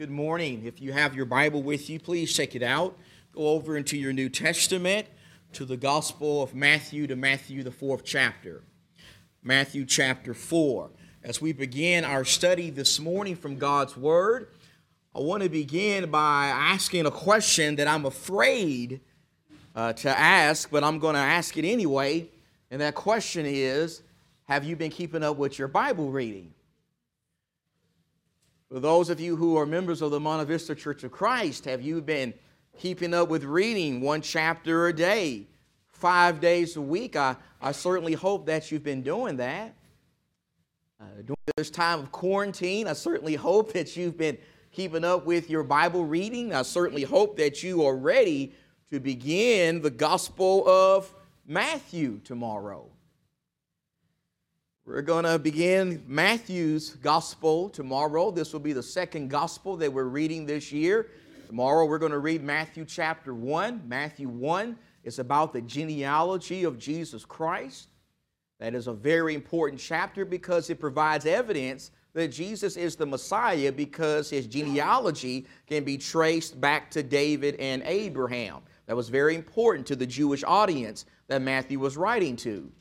Good morning. If you have your Bible with you, please check it out. Go over into your New Testament to the Gospel of Matthew to Matthew, the fourth chapter. Matthew chapter 4. As we begin our study this morning from God's Word, I want to begin by asking a question that I'm afraid uh, to ask, but I'm going to ask it anyway. And that question is Have you been keeping up with your Bible reading? For those of you who are members of the Monte Vista Church of Christ, have you been keeping up with reading one chapter a day, five days a week? I, I certainly hope that you've been doing that. Uh, during this time of quarantine, I certainly hope that you've been keeping up with your Bible reading. I certainly hope that you are ready to begin the Gospel of Matthew tomorrow. We're going to begin Matthew's gospel tomorrow. This will be the second gospel that we're reading this year. Tomorrow we're going to read Matthew chapter 1. Matthew 1 is about the genealogy of Jesus Christ. That is a very important chapter because it provides evidence that Jesus is the Messiah because his genealogy can be traced back to David and Abraham. That was very important to the Jewish audience that Matthew was writing to.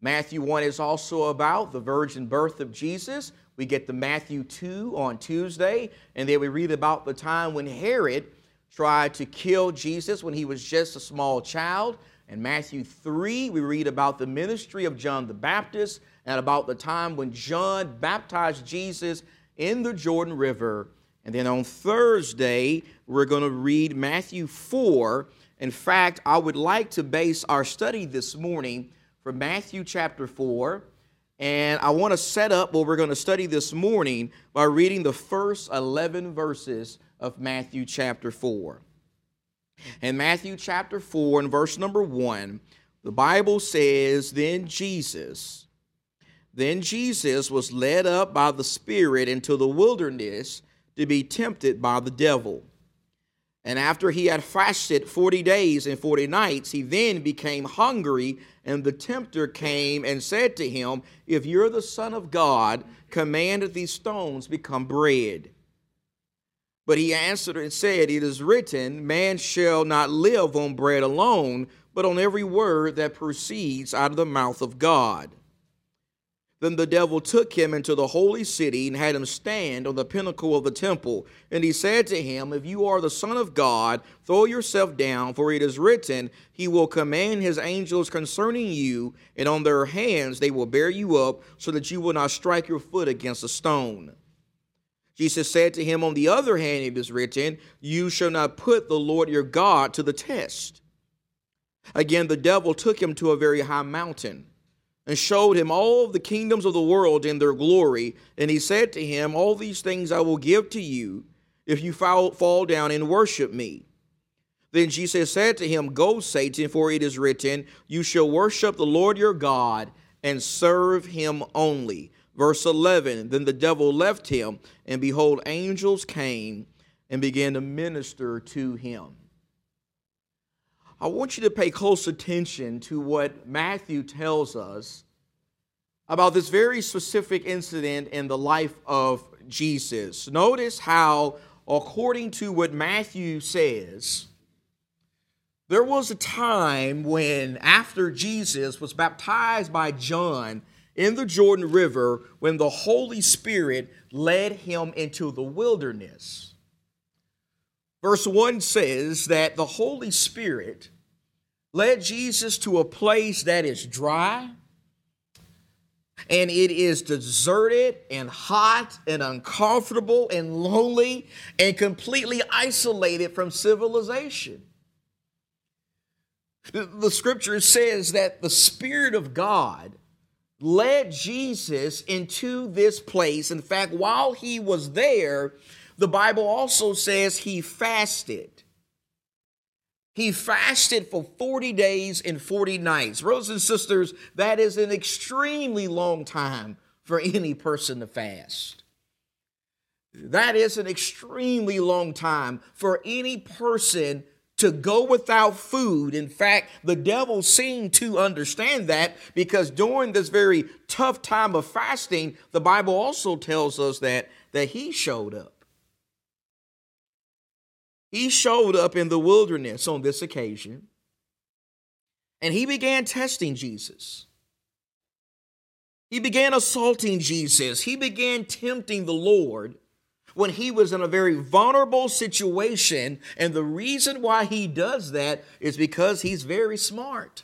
Matthew 1 is also about the virgin birth of Jesus. We get the Matthew 2 on Tuesday, and then we read about the time when Herod tried to kill Jesus when he was just a small child. In Matthew 3, we read about the ministry of John the Baptist and about the time when John baptized Jesus in the Jordan River. And then on Thursday, we're going to read Matthew 4. In fact, I would like to base our study this morning from Matthew chapter 4. And I want to set up what we're going to study this morning by reading the first 11 verses of Matthew chapter 4. In Matthew chapter 4, and verse number 1, the Bible says, Then Jesus, then Jesus was led up by the Spirit into the wilderness to be tempted by the devil. And after he had fasted 40 days and 40 nights, he then became hungry. And the tempter came and said to him, If you're the Son of God, command that these stones become bread. But he answered and said, It is written, Man shall not live on bread alone, but on every word that proceeds out of the mouth of God. Then the devil took him into the holy city and had him stand on the pinnacle of the temple. And he said to him, If you are the Son of God, throw yourself down, for it is written, He will command His angels concerning you, and on their hands they will bear you up, so that you will not strike your foot against a stone. Jesus said to him, On the other hand, it is written, You shall not put the Lord your God to the test. Again, the devil took him to a very high mountain and showed him all the kingdoms of the world in their glory. And he said to him, All these things I will give to you if you fall, down and worship me. Then Jesus said to him, Go, Satan, for it is written, You shall worship the Lord your God and serve him only. Verse 11 Then the devil left him, and behold, angels came and began to minister to him. I want you to pay close attention to what Matthew tells us about this very specific incident in the life of Jesus. Notice how, according to what Matthew says, there was a time when, after Jesus was baptized by John in the Jordan River, when the Holy Spirit led him into the wilderness. Verse 1 says that the Holy Spirit led Jesus to a place that is dry and it is deserted and hot and uncomfortable and lonely and completely isolated from civilization. The scripture says that the Spirit of God led Jesus into this place. In fact, while he was there, the Bible also says he fasted. He fasted for 40 days and 40 nights. Brothers and sisters, that is an extremely long time for any person to fast. That is an extremely long time for any person to go without food. In fact, the devil seemed to understand that because during this very tough time of fasting, the Bible also tells us that, that he showed up. He showed up in the wilderness on this occasion and he began testing Jesus. He began assaulting Jesus. He began tempting the Lord when he was in a very vulnerable situation. And the reason why he does that is because he's very smart.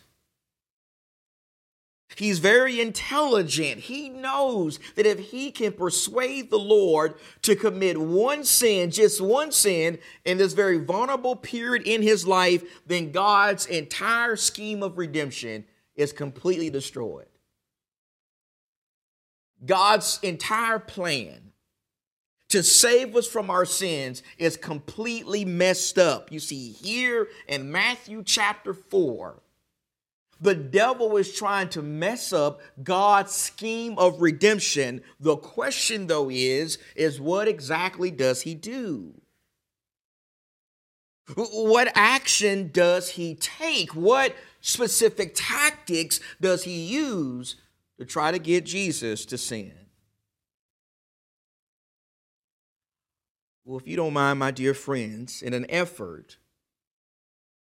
He's very intelligent. He knows that if he can persuade the Lord to commit one sin, just one sin, in this very vulnerable period in his life, then God's entire scheme of redemption is completely destroyed. God's entire plan to save us from our sins is completely messed up. You see, here in Matthew chapter 4, the devil is trying to mess up God's scheme of redemption. The question though is is what exactly does he do? What action does he take? What specific tactics does he use to try to get Jesus to sin? Well, if you don't mind, my dear friends, in an effort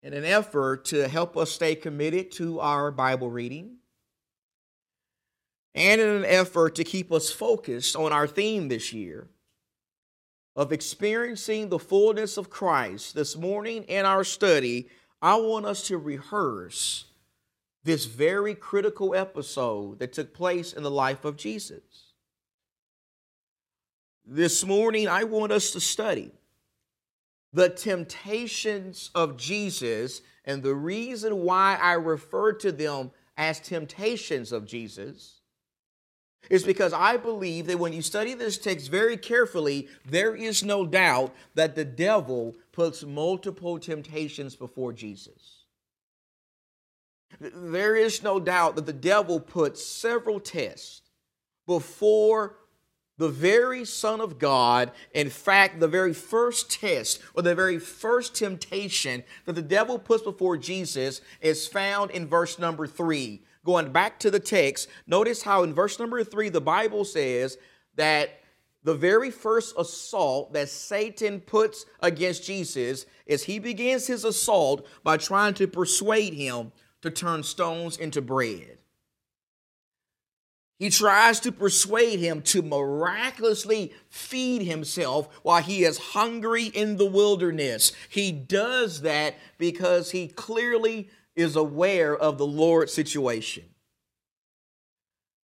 in an effort to help us stay committed to our Bible reading and in an effort to keep us focused on our theme this year of experiencing the fullness of Christ this morning in our study, I want us to rehearse this very critical episode that took place in the life of Jesus. This morning, I want us to study the temptations of Jesus, and the reason why I refer to them as temptations of Jesus is because I believe that when you study this text very carefully, there is no doubt that the devil puts multiple temptations before Jesus. There is no doubt that the devil puts several tests before the very Son of God, in fact, the very first test or the very first temptation that the devil puts before Jesus is found in verse number three. Going back to the text, notice how in verse number three, the Bible says that the very first assault that Satan puts against Jesus is he begins his assault by trying to persuade him to turn stones into bread. He tries to persuade him to miraculously feed himself while he is hungry in the wilderness. He does that because he clearly is aware of the Lord's situation.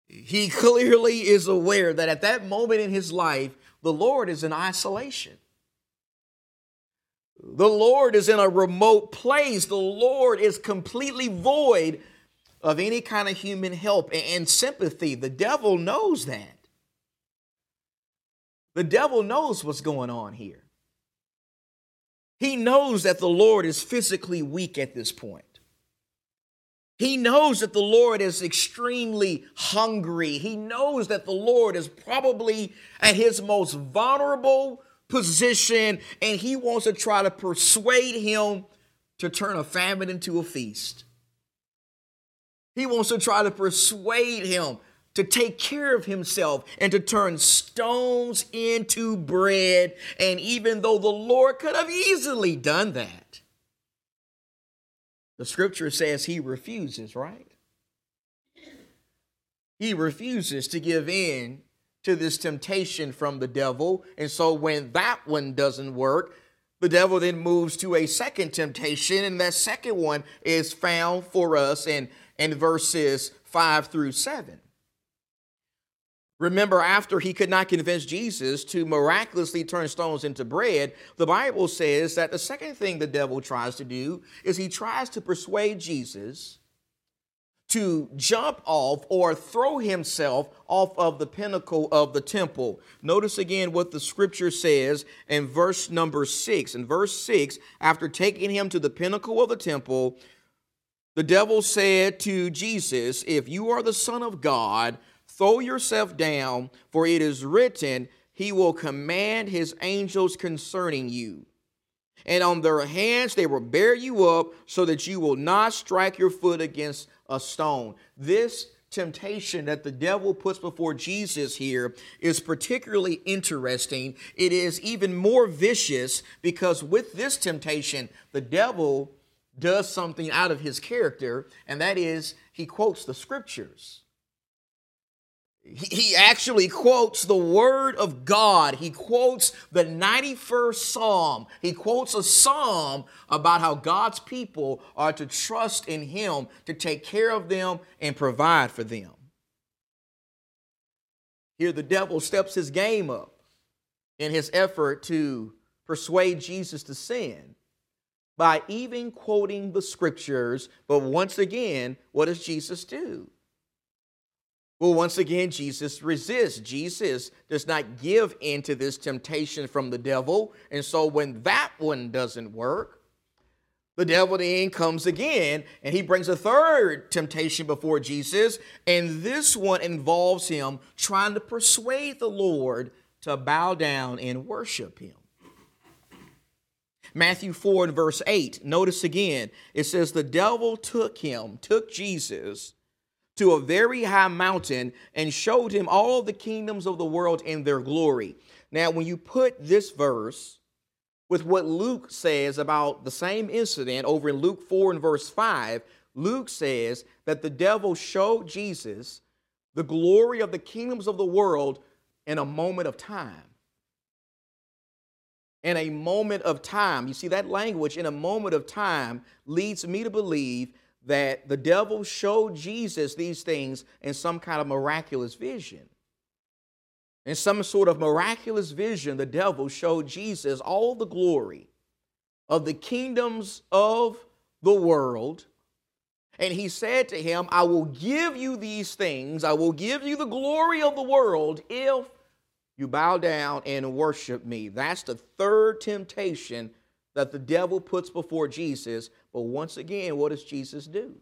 He clearly is aware that at that moment in his life, the Lord is in isolation. The Lord is in a remote place. The Lord is completely void of any kind of human help and sympathy. The devil knows that. The devil knows what's going on here. He knows that the Lord is physically weak at this point. He knows that the Lord is extremely hungry. He knows that the Lord is probably at his most vulnerable position, and he wants to try to persuade him to turn a famine into a feast. He wants to try to persuade him to take care of himself and to turn stones into bread. And even though the Lord could have easily done that, the scripture says he refuses, right? He refuses to give in to this temptation from the devil. And so when that one doesn't work, the devil then moves to a second temptation, and that second one is found for us in and verses 5 through 7. Remember, after he could not convince Jesus to miraculously turn stones into bread, the Bible says that the second thing the devil tries to do is he tries to persuade Jesus to jump off or throw himself off of the pinnacle of the temple. Notice again what the scripture says in verse number six. In verse six, after taking him to the pinnacle of the temple, the devil said to Jesus, If you are the Son of God, throw yourself down, for it is written, He will command His angels concerning you. And on their hands they will bear you up, so that you will not strike your foot against a stone. This temptation that the devil puts before Jesus here is particularly interesting. It is even more vicious because with this temptation, the devil does something out of his character, and that is he quotes the scriptures. He actually quotes the word of God. He quotes the 91st Psalm. He quotes a psalm about how God's people are to trust in Him to take care of them and provide for them. Here, the devil steps his game up in his effort to persuade Jesus to sin by even quoting the scriptures. But once again, what does Jesus do? Well, once again, Jesus resists. Jesus does not give in to this temptation from the devil. And so when that one doesn't work, the devil then comes again and he brings a third temptation before Jesus. And this one involves him trying to persuade the Lord to bow down and worship him. Matthew 4 and verse 8, notice again, it says, The devil took him, took Jesus to a very high mountain and showed him all the kingdoms of the world in their glory. Now, when you put this verse with what Luke says about the same incident over in Luke 4 and verse 5, Luke says that the devil showed Jesus the glory of the kingdoms of the world in a moment of time. In a moment of time. You see, that language, in a moment of time, leads me to believe that the devil showed Jesus these things in some kind of miraculous vision. In some sort of miraculous vision, the devil showed Jesus all the glory of the kingdoms of the world. And he said to him, I will give you these things, I will give you the glory of the world if you bow down and worship me. That's the third temptation that the devil puts before Jesus. But once again, what does Jesus do?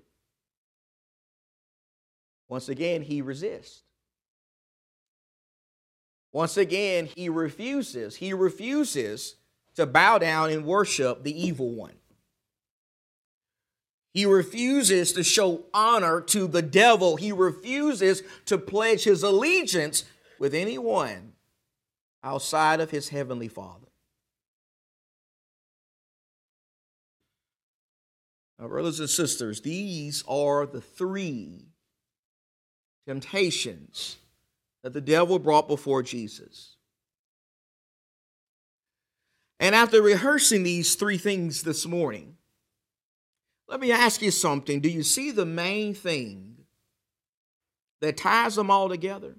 Once again, he resists. Once again, he refuses. He refuses to bow down and worship the evil one. He refuses to show honor to the devil. He refuses to pledge his allegiance with anyone outside of his heavenly Father. Now, brothers and sisters, these are the three temptations that the devil brought before Jesus. And after rehearsing these three things this morning, let me ask you something. Do you see the main thing that ties them all together?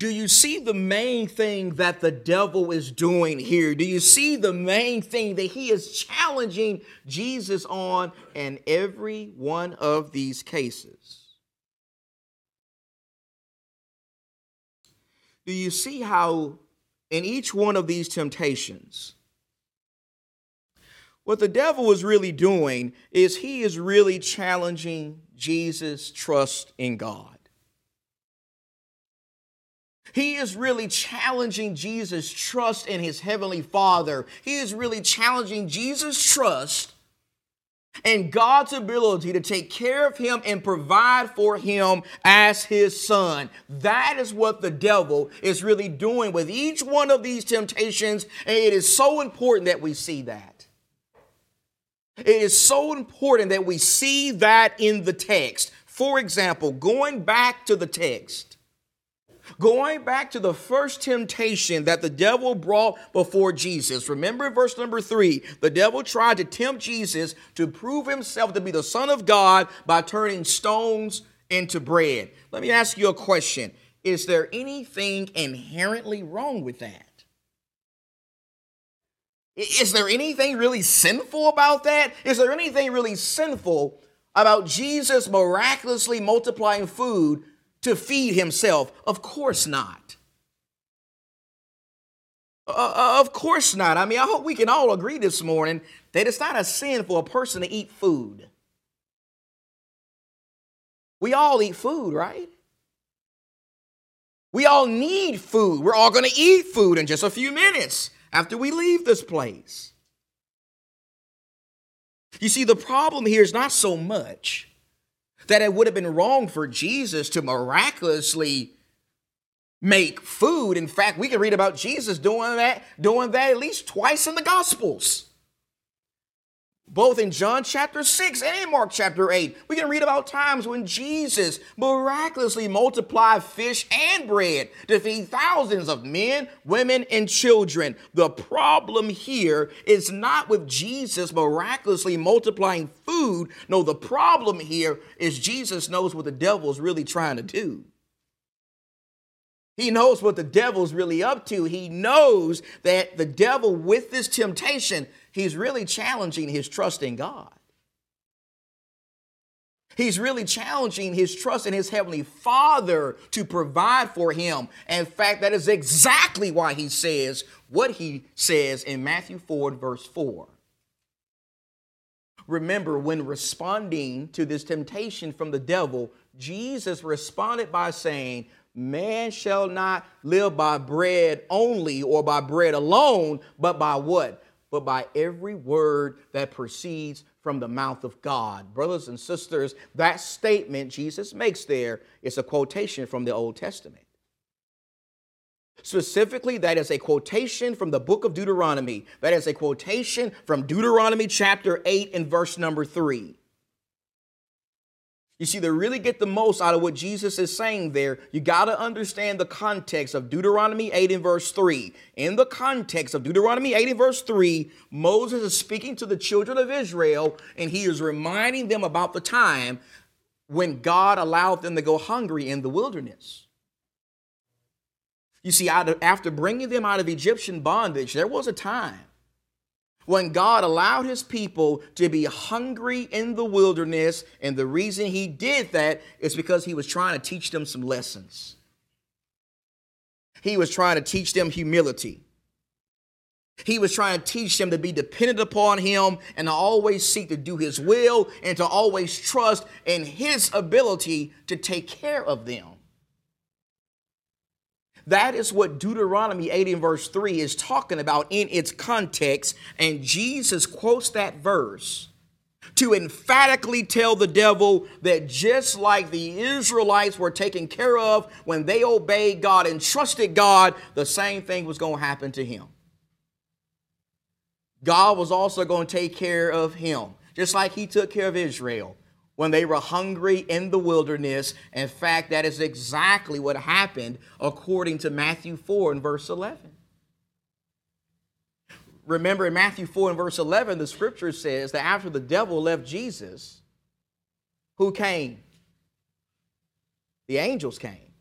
Do you see the main thing that the devil is doing here? Do you see the main thing that he is challenging Jesus on in every one of these cases? Do you see how in each one of these temptations, what the devil is really doing is he is really challenging Jesus' trust in God. He is really challenging Jesus' trust in his heavenly Father. He is really challenging Jesus' trust and God's ability to take care of him and provide for him as his son. That is what the devil is really doing with each one of these temptations, and it is so important that we see that. It is so important that we see that in the text. For example, going back to the text, Going back to the first temptation that the devil brought before Jesus. Remember verse number three the devil tried to tempt Jesus to prove himself to be the Son of God by turning stones into bread. Let me ask you a question Is there anything inherently wrong with that? Is there anything really sinful about that? Is there anything really sinful about Jesus miraculously multiplying food to feed himself? Of course not. Uh, uh, of course not. I mean, I hope we can all agree this morning that it's not a sin for a person to eat food. We all eat food, right? We all need food. We're all going to eat food in just a few minutes after we leave this place. You see, the problem here is not so much that it would have been wrong for Jesus to miraculously make food. In fact, we can read about Jesus doing that, doing that at least twice in the Gospels both in John chapter 6 and in Mark chapter 8. We can read about times when Jesus miraculously multiplied fish and bread to feed thousands of men, women, and children. The problem here is not with Jesus miraculously multiplying food. No, the problem here is Jesus knows what the devil is really trying to do. He knows what the devil's really up to. He knows that the devil, with this temptation, he's really challenging his trust in God. He's really challenging his trust in his heavenly Father to provide for him. In fact, that is exactly why he says what he says in Matthew 4, verse 4. Remember, when responding to this temptation from the devil, Jesus responded by saying, Man shall not live by bread only or by bread alone, but by what? But by every word that proceeds from the mouth of God. Brothers and sisters, that statement Jesus makes there is a quotation from the Old Testament. Specifically, that is a quotation from the book of Deuteronomy. That is a quotation from Deuteronomy chapter 8 and verse number 3. You see, to really get the most out of what Jesus is saying there, you got to understand the context of Deuteronomy 8 and verse 3. In the context of Deuteronomy 8 and verse 3, Moses is speaking to the children of Israel and he is reminding them about the time when God allowed them to go hungry in the wilderness. You see, after bringing them out of Egyptian bondage, there was a time when God allowed his people to be hungry in the wilderness. And the reason he did that is because he was trying to teach them some lessons. He was trying to teach them humility. He was trying to teach them to be dependent upon him and to always seek to do his will and to always trust in his ability to take care of them. That is what Deuteronomy 8 and verse 3 is talking about in its context. And Jesus quotes that verse to emphatically tell the devil that just like the Israelites were taken care of when they obeyed God and trusted God, the same thing was going to happen to him. God was also going to take care of him, just like he took care of Israel when they were hungry in the wilderness. In fact, that is exactly what happened according to Matthew 4 and verse 11. Remember in Matthew 4 and verse 11, the scripture says that after the devil left Jesus, who came? The angels came.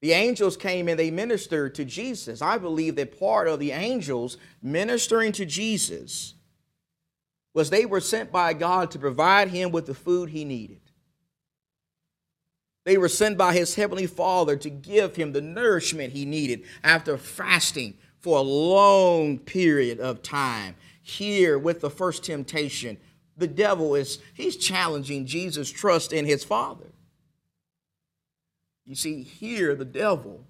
The angels came and they ministered to Jesus. I believe that part of the angels ministering to Jesus was they were sent by God to provide him with the food he needed. They were sent by his heavenly Father to give him the nourishment he needed after fasting for a long period of time. Here, with the first temptation, the devil is he's challenging Jesus' trust in his Father. You see, here the devil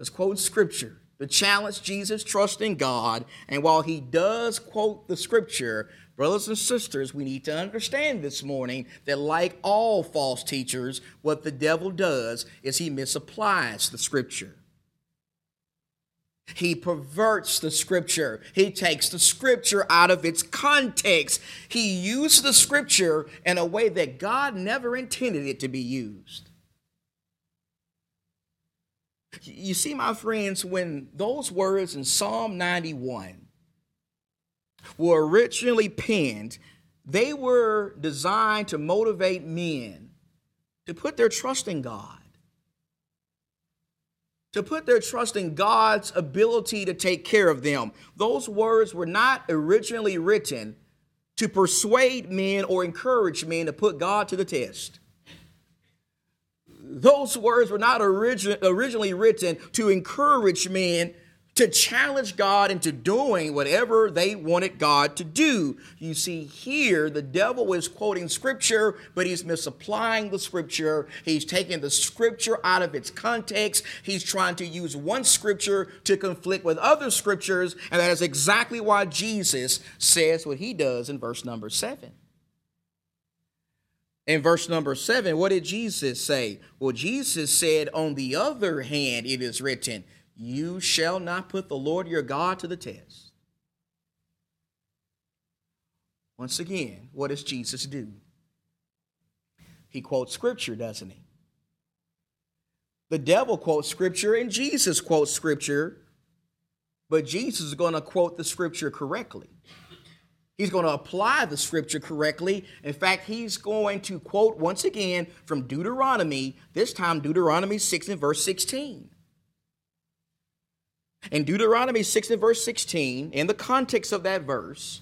is quoting scripture to challenge Jesus' trust in God. And while he does quote the scripture, brothers and sisters, we need to understand this morning that, like all false teachers, what the devil does is he misapplies the scripture. He perverts the scripture. He takes the scripture out of its context. He uses the scripture in a way that God never intended it to be used. You see, my friends, when those words in Psalm 91 were originally penned, they were designed to motivate men to put their trust in God, to put their trust in God's ability to take care of them. Those words were not originally written to persuade men or encourage men to put God to the test those words were not origin, originally written to encourage men to challenge God into doing whatever they wanted God to do. You see, here the devil is quoting scripture, but he's misapplying the scripture. He's taking the scripture out of its context. He's trying to use one scripture to conflict with other scriptures, and that is exactly why Jesus says what he does in verse number seven. In verse number seven, what did Jesus say? Well, Jesus said, On the other hand, it is written, You shall not put the Lord your God to the test. Once again, what does Jesus do? He quotes scripture, doesn't he? The devil quotes scripture and Jesus quotes scripture, but Jesus is going to quote the scripture correctly. He's going to apply the scripture correctly. In fact, he's going to quote once again from Deuteronomy, this time Deuteronomy 6 and verse 16. In Deuteronomy 6 and verse 16, in the context of that verse,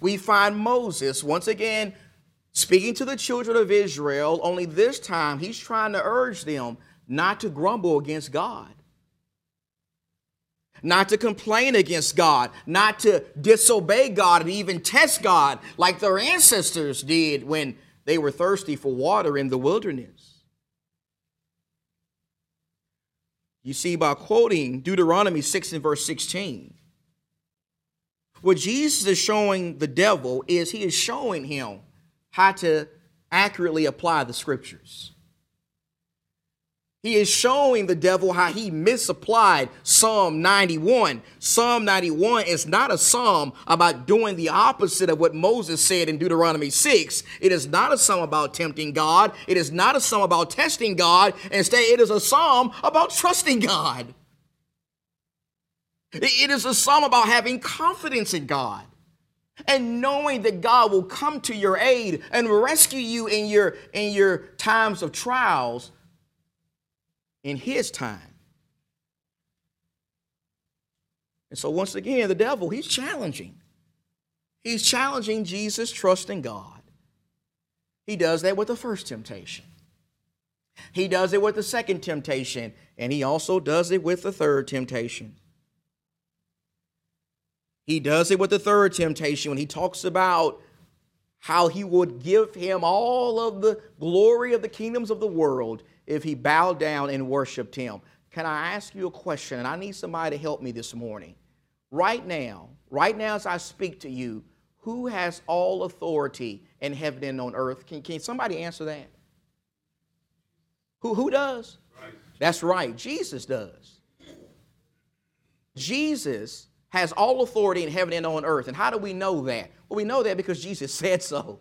we find Moses once again speaking to the children of Israel, only this time he's trying to urge them not to grumble against God not to complain against God, not to disobey God and even test God like their ancestors did when they were thirsty for water in the wilderness. You see, by quoting Deuteronomy 6 and verse 16, what Jesus is showing the devil is he is showing him how to accurately apply the scriptures. He is showing the devil how he misapplied Psalm 91. Psalm 91 is not a psalm about doing the opposite of what Moses said in Deuteronomy 6. It is not a psalm about tempting God. It is not a psalm about testing God. Instead, it is a psalm about trusting God. It is a psalm about having confidence in God and knowing that God will come to your aid and rescue you in your, in your times of trials in his time. And so, once again, the devil, he's challenging. He's challenging Jesus' trust in God. He does that with the first temptation. He does it with the second temptation, and he also does it with the third temptation. He does it with the third temptation when he talks about how he would give him all of the glory of the kingdoms of the world if he bowed down and worshiped him. Can I ask you a question? And I need somebody to help me this morning. Right now, right now as I speak to you, who has all authority in heaven and on earth? Can, can somebody answer that? Who, who does? Right. That's right, Jesus does. Jesus has all authority in heaven and on earth. And how do we know that? Well, we know that because Jesus said so.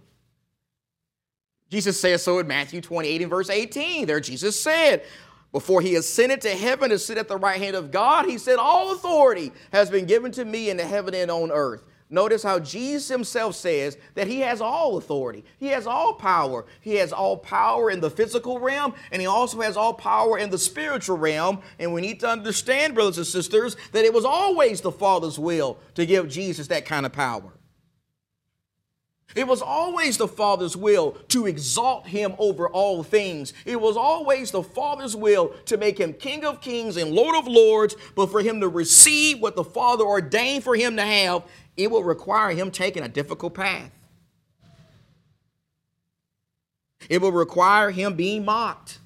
Jesus says so in Matthew 28 and verse 18. There, Jesus said, before he ascended to heaven to sit at the right hand of God, he said, All authority has been given to me in the heaven and on earth. Notice how Jesus himself says that he has all authority. He has all power. He has all power in the physical realm, and he also has all power in the spiritual realm. And we need to understand, brothers and sisters, that it was always the Father's will to give Jesus that kind of power. It was always the Father's will to exalt him over all things. It was always the Father's will to make him King of kings and Lord of lords, but for him to receive what the Father ordained for him to have, it will require him taking a difficult path. It will require him being mocked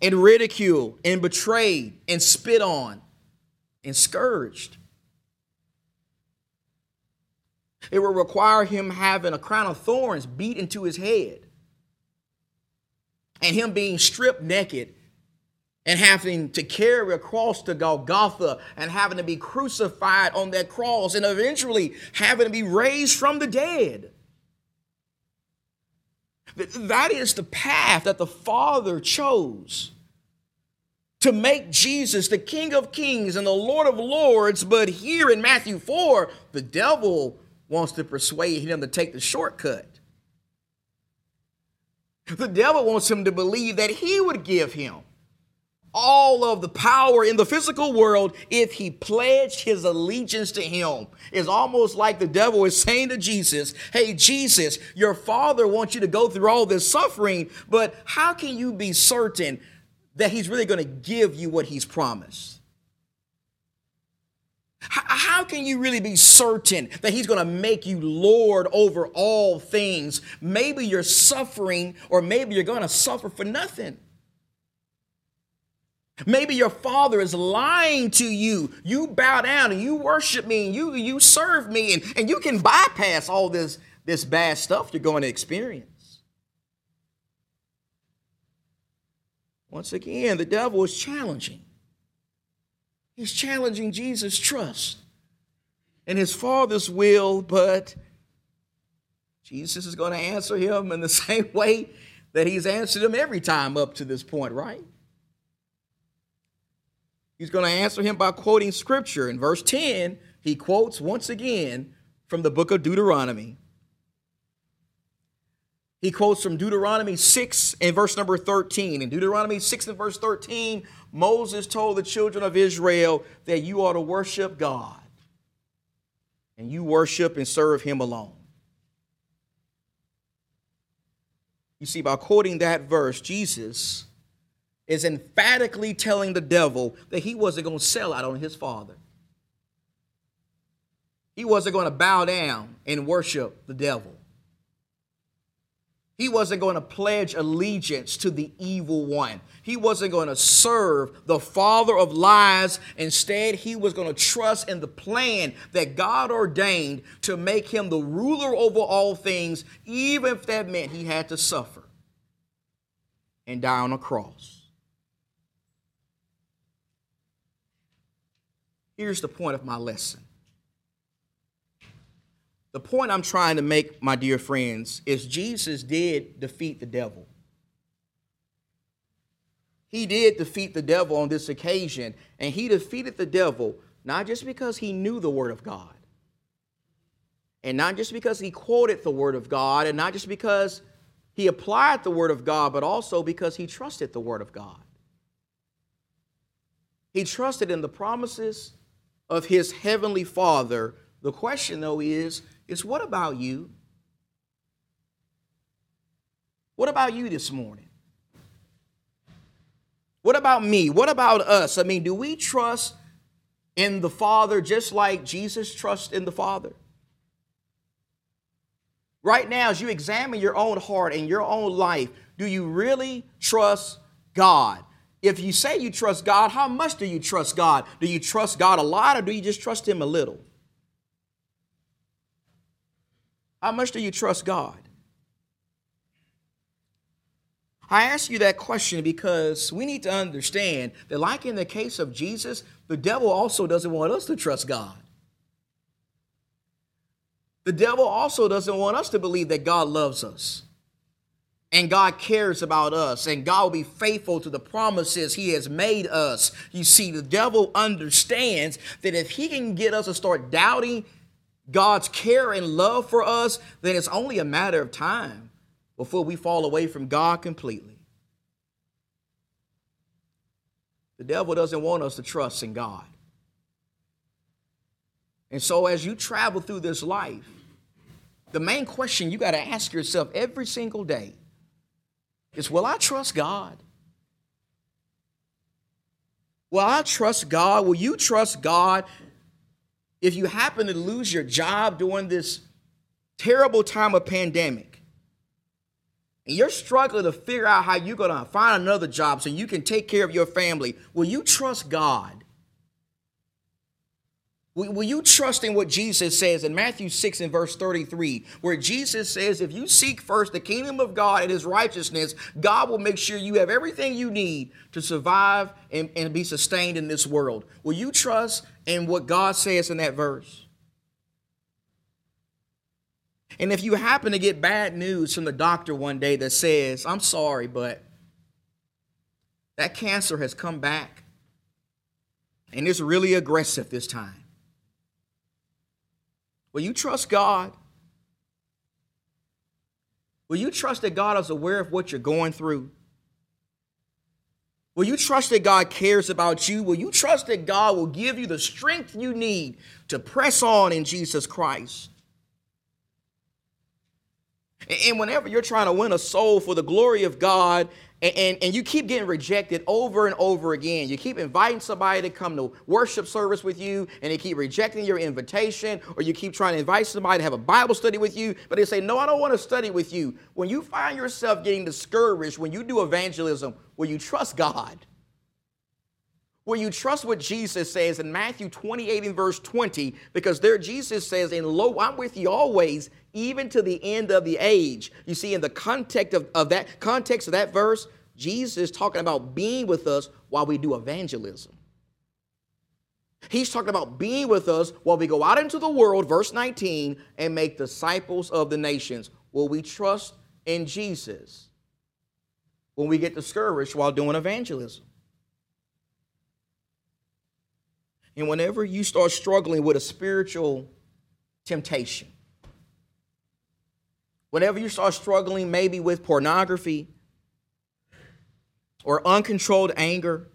and ridiculed and betrayed and spit on and scourged. It will require him having a crown of thorns beat into his head and him being stripped naked and having to carry a cross to Golgotha and having to be crucified on that cross and eventually having to be raised from the dead. That is the path that the Father chose to make Jesus the King of Kings and the Lord of Lords. But here in Matthew 4, the devil wants to persuade him to take the shortcut. The devil wants him to believe that he would give him all of the power in the physical world if he pledged his allegiance to him. It's almost like the devil is saying to Jesus, Hey, Jesus, your father wants you to go through all this suffering, but how can you be certain that he's really going to give you what he's promised? How can you really be certain that He's going to make you Lord over all things? Maybe you're suffering, or maybe you're going to suffer for nothing. Maybe your father is lying to you. You bow down and you worship me and you, you serve me, and, and you can bypass all this, this bad stuff you're going to experience. Once again, the devil is challenging. He's challenging Jesus' trust and his father's will, but Jesus is going to answer him in the same way that he's answered him every time up to this point, right? He's going to answer him by quoting scripture. In verse 10, he quotes once again from the book of Deuteronomy. He quotes from Deuteronomy 6 and verse number 13. In Deuteronomy 6 and verse 13, Moses told the children of Israel that you are to worship God and you worship and serve Him alone. You see, by quoting that verse, Jesus is emphatically telling the devil that he wasn't going to sell out on his father. He wasn't going to bow down and worship the devil. He wasn't going to pledge allegiance to the evil one. He wasn't going to serve the father of lies. Instead, he was going to trust in the plan that God ordained to make him the ruler over all things, even if that meant he had to suffer and die on a cross. Here's the point of my lesson. The point I'm trying to make, my dear friends, is Jesus did defeat the devil. He did defeat the devil on this occasion, and he defeated the devil not just because he knew the Word of God, and not just because he quoted the Word of God, and not just because he applied the Word of God, but also because he trusted the Word of God. He trusted in the promises of his heavenly Father. The question, though, is, is what about you? What about you this morning? What about me? What about us? I mean, do we trust in the Father just like Jesus trusts in the Father? Right now, as you examine your own heart and your own life, do you really trust God? If you say you trust God, how much do you trust God? Do you trust God a lot or do you just trust Him a little? How much do you trust God? I ask you that question because we need to understand that, like in the case of Jesus, the devil also doesn't want us to trust God. The devil also doesn't want us to believe that God loves us and God cares about us, and God will be faithful to the promises He has made us. You see, the devil understands that if he can get us to start doubting God's care and love for us, then it's only a matter of time before we fall away from God completely. The devil doesn't want us to trust in God. And so, as you travel through this life, the main question you got to ask yourself every single day is will I trust God? Will I trust God? Will you trust God if you happen to lose your job during this terrible time of pandemic? And you're struggling to figure out how you're going to find another job so you can take care of your family. Will you trust God? Will you trust in what Jesus says in Matthew 6 and verse 33, where Jesus says, If you seek first the kingdom of God and his righteousness, God will make sure you have everything you need to survive and, and be sustained in this world. Will you trust in what God says in that verse? And if you happen to get bad news from the doctor one day that says, I'm sorry, but that cancer has come back and it's really aggressive this time Will you trust God? Will you trust that God is aware of what you're going through? Will you trust that God cares about you? Will you trust that God will give you the strength you need to press on in Jesus Christ? And whenever you're trying to win a soul for the glory of God, and, and, and, you keep getting rejected over and over again, you keep inviting somebody to come to worship service with you, and they keep rejecting your invitation, or you keep trying to invite somebody to have a Bible study with you, but they say, No, I don't want to study with you. When you find yourself getting discouraged when you do evangelism, will you trust God? Will you trust what Jesus says in Matthew 28 and verse 20? Because there Jesus says, And lo, I'm with you always, even to the end of the age. You see, in the context of, of that context of that verse, Jesus is talking about being with us while we do evangelism. He's talking about being with us while we go out into the world, verse 19, and make disciples of the nations. Will we trust in Jesus when we get discouraged while doing evangelism? And whenever you start struggling with a spiritual temptation, whenever you start struggling maybe with pornography or uncontrolled anger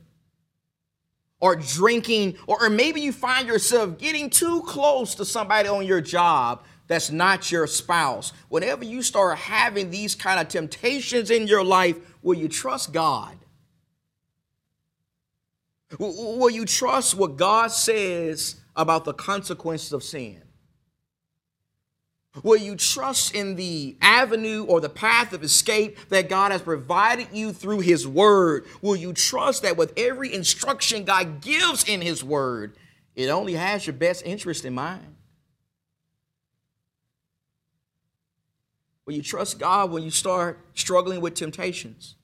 or drinking, or, maybe you find yourself getting too close to somebody on your job that's not your spouse, whenever you start having these kind of temptations in your life, will you trust God? Will you trust what God says about the consequences of sin? Will you trust in the avenue or the path of escape that God has provided you through His Word? Will you trust that with every instruction God gives in His Word, it only has your best interest in mind? Will you trust God when you start struggling with temptations?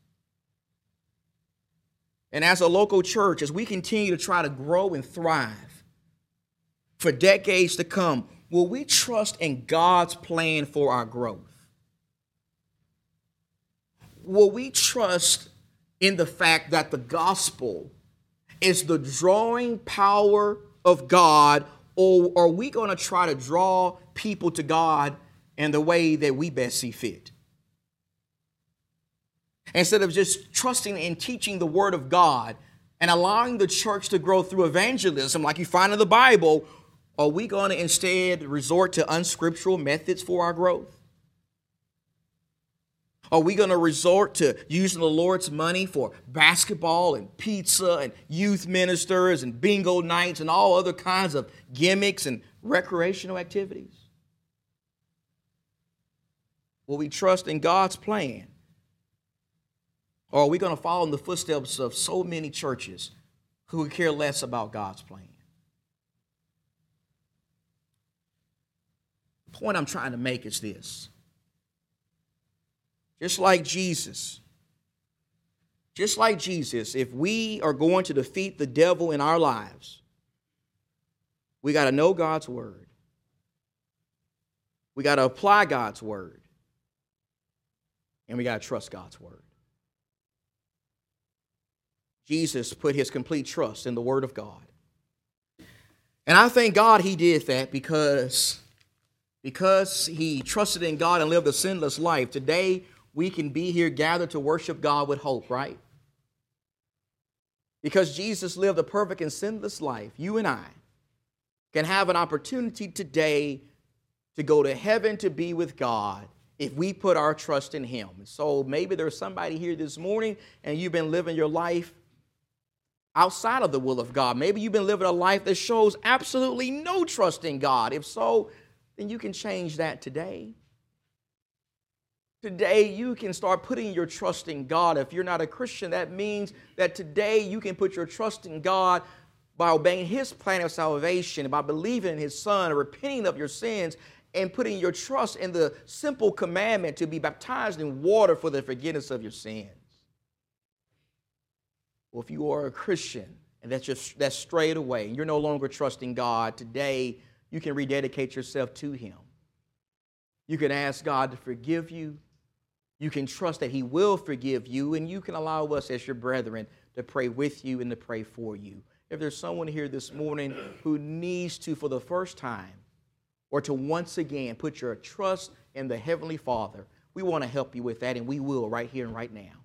And as a local church, as we continue to try to grow and thrive for decades to come, will we trust in God's plan for our growth? Will we trust in the fact that the gospel is the drawing power of God, or are we going to try to draw people to God in the way that we best see fit? Instead of just trusting and teaching the Word of God and allowing the church to grow through evangelism, like you find in the Bible, are we going to instead resort to unscriptural methods for our growth? Are we going to resort to using the Lord's money for basketball and pizza and youth ministers and bingo nights and all other kinds of gimmicks and recreational activities? Will we trust in God's plan or are we going to follow in the footsteps of so many churches who care less about God's plan? The point I'm trying to make is this. Just like Jesus, just like Jesus, if we are going to defeat the devil in our lives, we got to know God's word. We got to apply God's word. And we got to trust God's word. Jesus put his complete trust in the Word of God. And I thank God he did that because, because he trusted in God and lived a sinless life. Today, we can be here gathered to worship God with hope, right? Because Jesus lived a perfect and sinless life, you and I can have an opportunity today to go to heaven to be with God if we put our trust in Him. So maybe there's somebody here this morning and you've been living your life outside of the will of God. Maybe you've been living a life that shows absolutely no trust in God. If so, then you can change that today. Today, you can start putting your trust in God. If you're not a Christian, that means that today you can put your trust in God by obeying His plan of salvation, by believing in His Son, repenting of your sins, and putting your trust in the simple commandment to be baptized in water for the forgiveness of your sins. Well, if you are a Christian and that's just that's strayed away, and you're no longer trusting God, today you can rededicate yourself to Him. You can ask God to forgive you. You can trust that He will forgive you, and you can allow us as your brethren to pray with you and to pray for you. If there's someone here this morning who needs to, for the first time, or to once again put your trust in the Heavenly Father, we want to help you with that, and we will right here and right now.